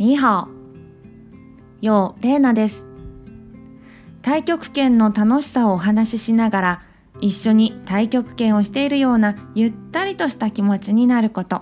ニーハオ。よう、レーナです。太極拳の楽しさをお話ししながら、一緒に太極拳をしているようなゆったりとした気持ちになること。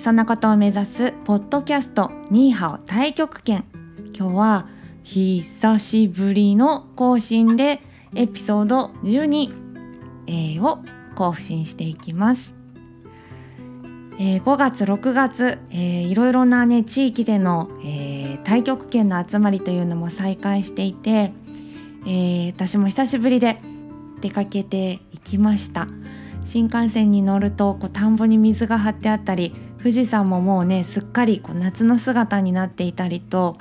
そんなことを目指すポッドキャストニーハオ太極拳。今日は久しぶりの更新でエピソード12、えーを更新していきます。えー5月6月、えーいろいろなね地域での、えー太極拳の集まりというのも再開していて、えー私も久しぶりで出かけていきました。新幹線に乗るとこう田んぼに水が張ってあったり富士山ももうねすっかりこう夏の姿になっていたりと、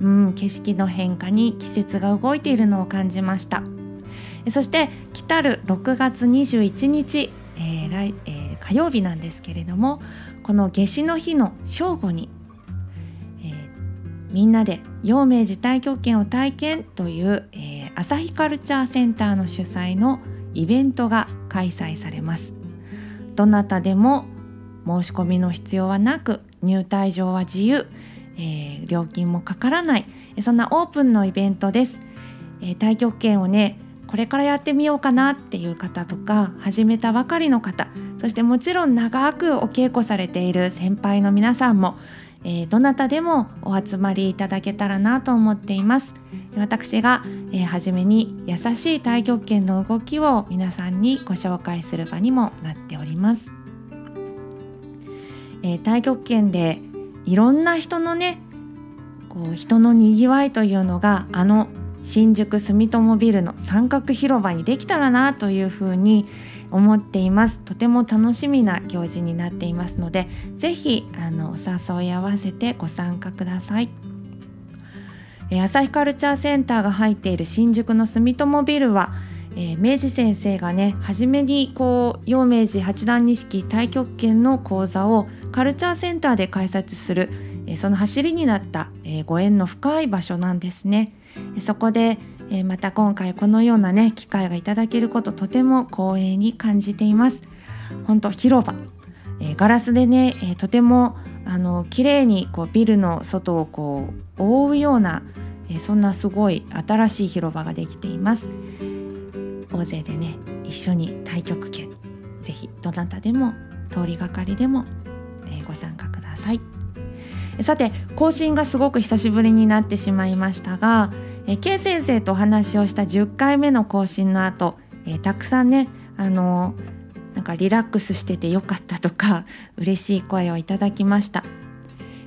うん、景色の変化に季節が動いているのを感じました。そして来たる6月21日、えー来えー火曜日なんですけれどもこの夏至の日の正午に、えーみんなで陽明寺太極拳を体験という、えー朝日カルチャーセンターの主催のイベントが開催されます。どなたでも申し込みの必要はなく入退場は自由、えー料金もかからないえそんなオープンのイベントです、えー太極拳をねこれからやってみようかなっていう方とか始めたばかりの方そしてもちろん長くお稽古されている先輩の皆さんも、えーどなたでもお集まりいただけたらなと思っています。私が、えー初めに優しい太極拳の動きを皆さんにご紹介する場にもなっております、えー太極拳でいろんな人のねこう人のにぎわいというのがあの新宿住友ビルの三角広場にできたらなというふうに思っています。とても楽しみな行事になっていますのでぜひあのお誘い合わせてご参加ください。朝日カルチャーセンターが入っている新宿の住友ビルは、えー明治先生がね初めにこう陽明寺八段錦太極拳の講座をカルチャーセンターで開催する、その走りになった、えご縁の深い場所なんですね。えそこで、えまた今回このようなね機会がいただけることとても光栄に感じています。本当広場、えガラスでね、えとてもあの綺麗にこうビルの外をこう覆うような、えそんなすごい新しい広場ができています。大勢でね一緒に太極拳ぜひどなたでも通りがかりでも、えご参加ください。さて更新がすごく久しぶりになってしまいましたが、えー、K 先生とお話をした10回目の更新の後、えーたくさんねあのーなんかリラックスしててよかったとか 嬉しい声をいただきました。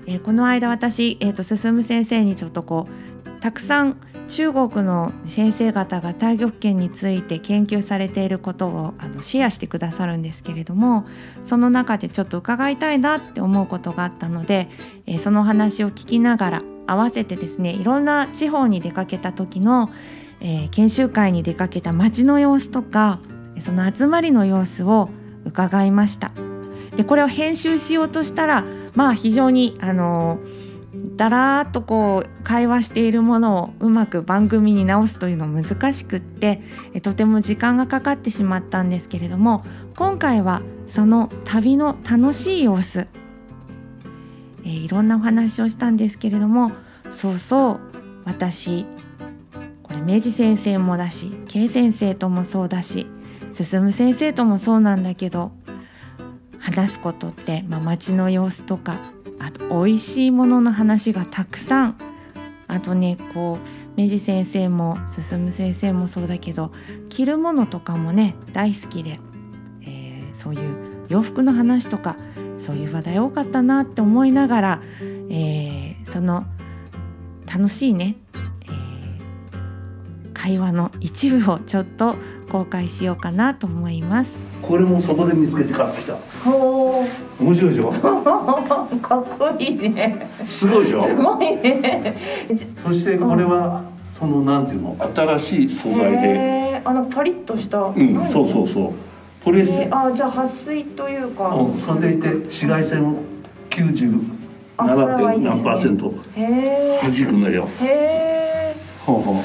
えーこの間私、えー、と進先生にちょっとこうたくさん中国の先生方が太極拳について研究されていることをあのシェアしてくださるんですけれどもその中でちょっと伺いたいなって思うことがあったので、えーその話を聞きながら合わせてですねいろんな地方に出かけた時の、えー研修会に出かけた街の様子とかその集まりの様子を伺いました。でこれを編集しようとしたらまあ非常にあのだらーっとこう会話しているものをうまく番組に直すというの難しくってとても時間がかかってしまったんですけれども今回はその旅の楽しい様子、えーいろんなお話をしたんですけれどもそうそう私これ明治先生もだし K 先生ともそうだし進先生ともそうなんだけど話すことって、まあ、街の様子とかあと美味しいものの話がたくさん。あとねこう明治先生も進先生もそうだけど着るものとかもね大好きで、えーそういう洋服の話とかそういう話題多かったなって思いながら、えーその楽しいね、えー会話の一部をちょっと公開しようかなと思います。これもそこで見つけて買ってきた。ほ面白いでしょ？ー かっこいいね。すごいでしょ？すごいね。そしてこれはそのなんていうの？新しい素材であのパリッとした。うんそうそうそうポリエステルあじゃあ撥水というか。うんそれでいて紫外線をあそれはいい97.7%ですねパーセント。弾くのよへえ。ほうほ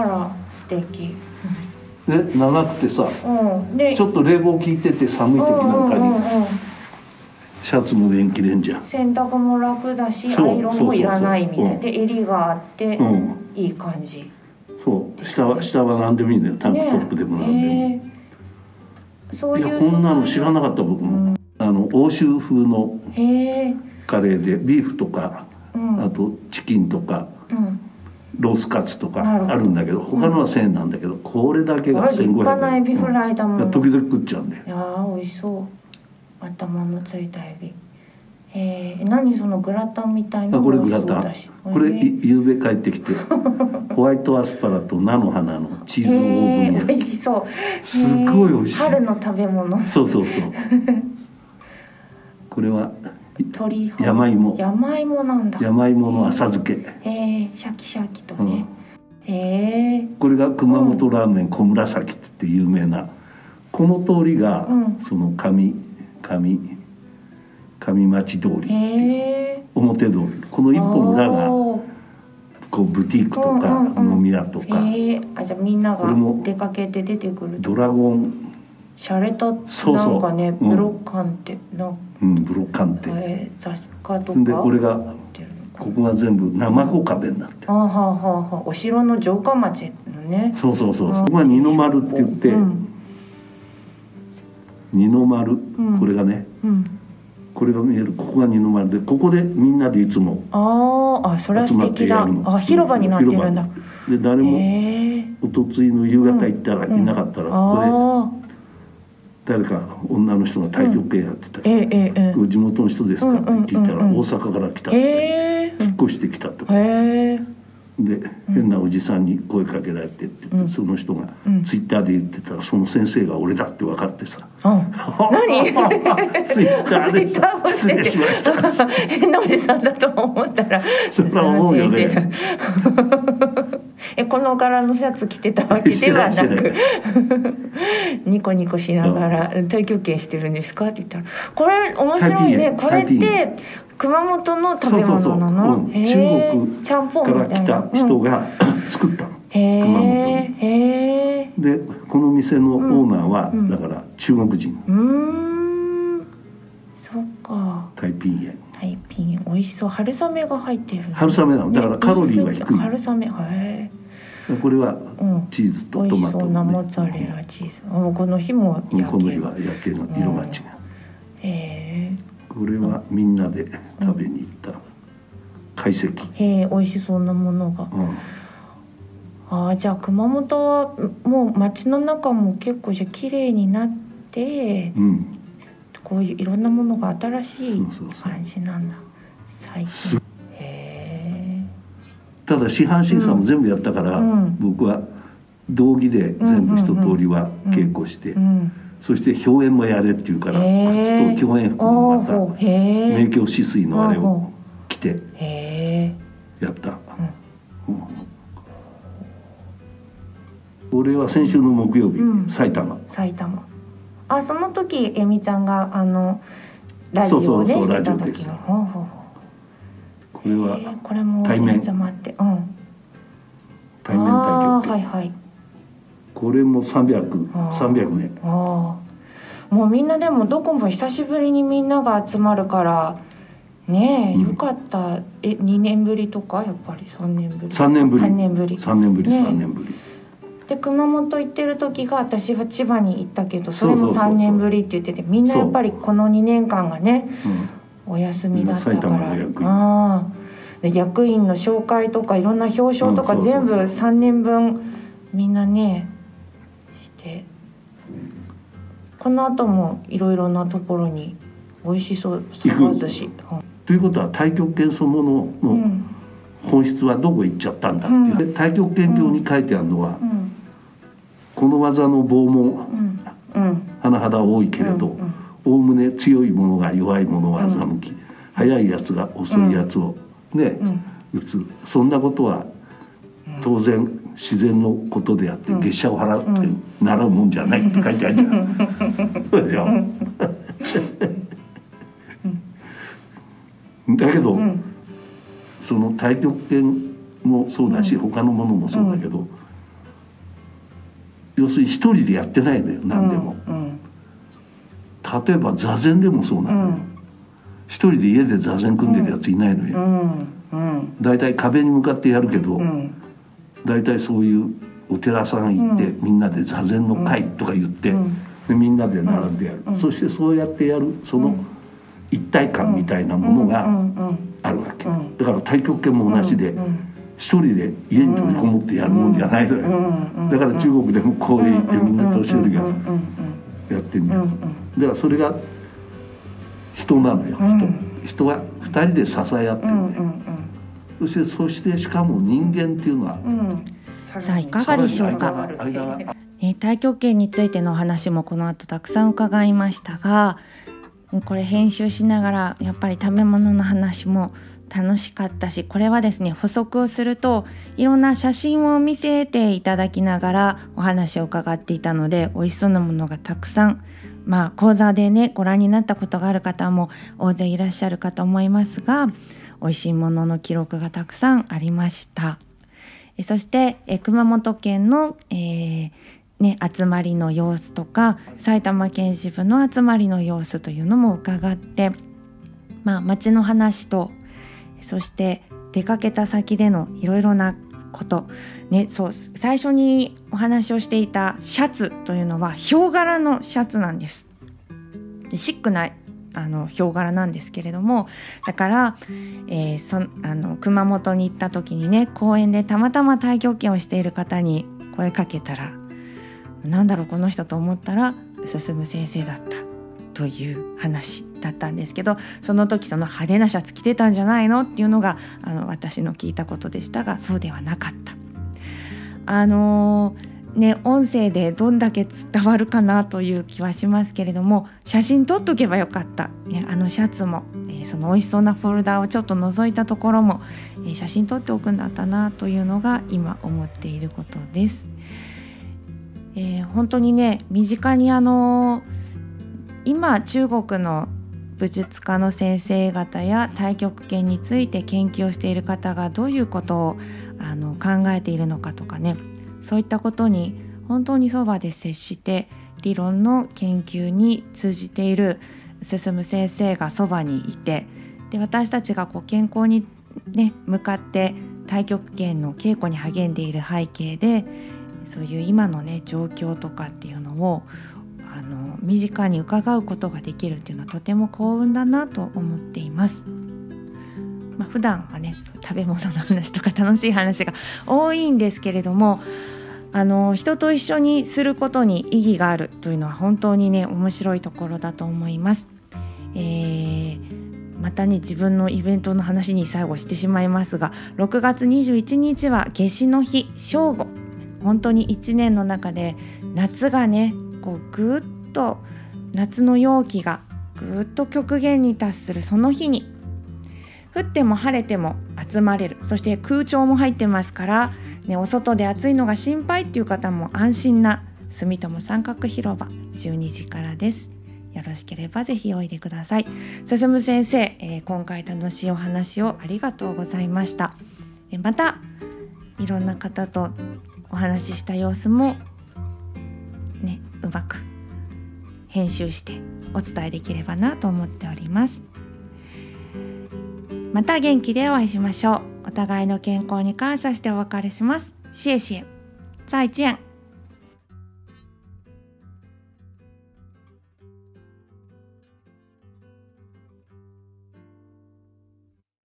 あら素敵。うで長くてさうん。で。ちょっと冷房効いてて寒い時なんかにうんうんうんうんシャツも便切れんじゃん洗濯も楽だしアイロンもいらないみたいで襟があって、うん。いい感じ。そう。下は下は何でもいいんだよ。タンクトップでも何でも、ねえ。ーそういういやこんなの知らなかった僕も、あの欧州風のカレーでビーフとか、うん。あとチキンとかうん。ロースカツとかあるんだけど他のは1000円なんだけど、これだけがこれ立派なエ1500ビフライだもん、うん時々食っちゃうんだよ。いやー美味しそう頭のついたエビ。えー、何そのグラタンみたいなあこれグラタン。これゆうべ帰ってきて ホワイトアスパラと菜の花のチーズオーブン美味しそう。すごい美味しい。えー春の食べ物。そうそうそう。これは鶏山芋。山芋なんだ。山芋の浅漬け。えー、シャキシャキとね、えー、これが熊本ラーメン小紫っつって有名な。この通りが、うん。その上上上町通りえ表通り。このー、一本裏がこうブティークとか飲み屋とか。えー、あじゃあみんなが出かけて出てくると。ドラゴン、シャレたなんかねうん。ブロッカンってな、うん、ブロッカンって。えー、雑貨とかでこれがここが全部生子壁になってあはあはあはあお城の城下町のね。そうそうそう。あそこが二の丸って言って、うん二の丸、ん。これがねうん。これが見える。ここが二の丸。でここでみんなでいつもあーあそれは集まってやるの。あ広場になってるんだ。で誰もおとついの夕方行ったらいなかったら、ここであ誰か女の人が太極拳やってた。ーえええ。え地元の人ですか?」って聞いたら「うん。うんうんうん大阪から来た」って引っ越してきたとかで変なおじさんに声かけられてって言って、その人がうん。ツイッターで言ってたらその先生が俺だって分かってさ。あ 何？ツイッターでさ失礼しました変なおじさんだと思ったらそんな思うよね。えこの柄のシャツ着てたわけではなくニコニコしながら「太極拳してるんですか?」って言ったら「これ面白い。ねこれって熊本の食べ物なそうそうそう。のうん。へー。中国から来みた人が 作ったの、へ熊本にえへえでこの店のオーナーは、うん。だから中国人。うーん。そっか。タイピンタイピン美味しそう。春雨が入ってるの春雨なの。だからカロリーは低い。春雨。へこれはえうん。チーズと美トマト味しそう。なの、モッツァレラチーズ。あこの日もうん焼けこの日は焼けの色が違う、へこれはみんなで食べに行った。懐石、えへえ美味しそうなものが。うん。あーじゃあ熊本はもう街の中も結構じゃあ綺麗になってうん、こういういろんなものが新しい感じなんだ最近。へただ市販審査も全部やったから、うん。僕は道義で全部一通りは稽古して、えうんそして表演もやれって言うから、靴と表演服もまたおーへえ明鏡止水のあれを着てやった、うん。俺は先週の木曜日、うん。埼玉。埼玉。あその時えみちゃんがあのラジオをねそうそうそうしてた時の。これうはへーこれも対面。ちょっと待って。うん。対面あ対局、ーはいはいこれも300あー。300年ああもうみんなでもどこも久しぶりにみんなが集まるからねえ、うん。よかった。え2年ぶりとか？やっぱり3年ぶり3年ぶり。3年ぶり。3年ぶりね3年ぶり、で熊本行ってる時が私は千葉に行ったけどそれもそうそうそう。そう3年ぶりって言っててみんなやっぱりこの2年間がねうん。お休みだったから。玉の役。員ああで役員の紹介とかいろんな表彰とか全部3年分みんなねこの後もいろいろなところに美味しそうサバ寿司ということは太極拳そのもののうん。本質はどこ行っちゃったんだっていう、うん。で太極拳表に書いてあるのは、うん。この技の棒もうん。うん。甚だ多いけれどうん。うん。おおむね強いものが弱いものを欺き、速いやつが遅いやつをね、うん。打つ。そんなことは当然自然のことであってうん。月謝を払って習うもんじゃないって 書いてあるじゃん。だけど、うん。その太極拳もそうだし、他のものもそうだけど、要するに一人でやってないのよ何でも。うん。例えば座禅でもそうなのよ、うん。一人で家で座禅組んでるやついないのよ、大体壁に向かってやるけど、うん大体そういうお寺さん行って、みんなで座禅の会とか言って、でみんなで並んでやる、そしてそうやってやるその一体感みたいなものがあるわけ、うん。だから太極拳も同じで、一人で家に閉じこもってやるもんじゃないのよ、うん。だから中国でも公園行ってみんな年寄りがやってんのよ、うん。だからそれが人なのよ、うん。人人は二人で支え合ってるうん。ん。だよ、うんそしてそしてしかも人間っていうのはうん。うんさあいかがでしょうか？えー太極拳についてのお話もこの後たくさん伺いましたがこれ編集しながらやっぱり食べ物の話も楽しかったしこれはですね補足をするといろんな写真を見せていただきながらお話を伺っていたので美味しそうなものがたくさんまあ講座でねご覧になったことがある方も大勢いらっしゃるかと思いますが美味しいものの記録がたくさんありました。えそしてえ熊本県の、えーね、集まりの様子とか埼玉県支部の集まりの様子というのも伺って、まあ、町の話とそして出かけた先でのいろいろなこと、ね、そう最初にお話をしていたシャツというのはヒョウ柄のシャツなんです。でシックなあのヒョウ柄なんですけれどもだから、えーそあの熊本に行った時にね公園でたまたま太極拳をしている方に声かけたらなんだろうこの人と思ったら進先生だったという話だったんですけどその時その派手なシャツ着てたんじゃないの？っていうのがあの私の聞いたことでしたがそうではなかった。あのーね、音声でどんだけ伝わるかなという気はしますけれども写真撮っとけばよかった、ね、あのシャツも、えその美味しそうなフォルダをちょっと覗いたところも、え写真撮っておくんだったなというのが今思っていることです。えー本当にね身近にあの今中国の武術家の先生方や太極拳について研究をしている方がどういうことをあの考えているのかとかねそういったことに本当にそばで接して理論の研究に通じている進先生がそばにいてで私たちがこう健康に、ね、向かって太極拳の稽古に励んでいる背景でそういう今のね状況とかっていうのをあの身近に伺うことができるっていうのはとても幸運だなと思っています。まあ、普段はねそう食べ物の話とか楽しい話が多いんですけれどもあの人と一緒にすることに意義があるというのは本当にね面白いところだと思います。えーまたね自分のイベントの話に最後してしまいますが6月21日は夏至の日正午本当に1年の中で夏がねこうぐっと夏の陽気がぐっと極限に達するその日に降っても晴れても集まれるそして空調も入ってますから、ね、お外で暑いのが心配っていう方も安心な住友三角広場12時からです。よろしければぜひおいでください。進先生、えー今回楽しいお話をありがとうございました。えまたいろんな方とお話しした様子もねうまく編集してお伝えできればなと思っております。また元気でお会いしましょう。互いの健康に感謝してお別れします。シエシエ。再见。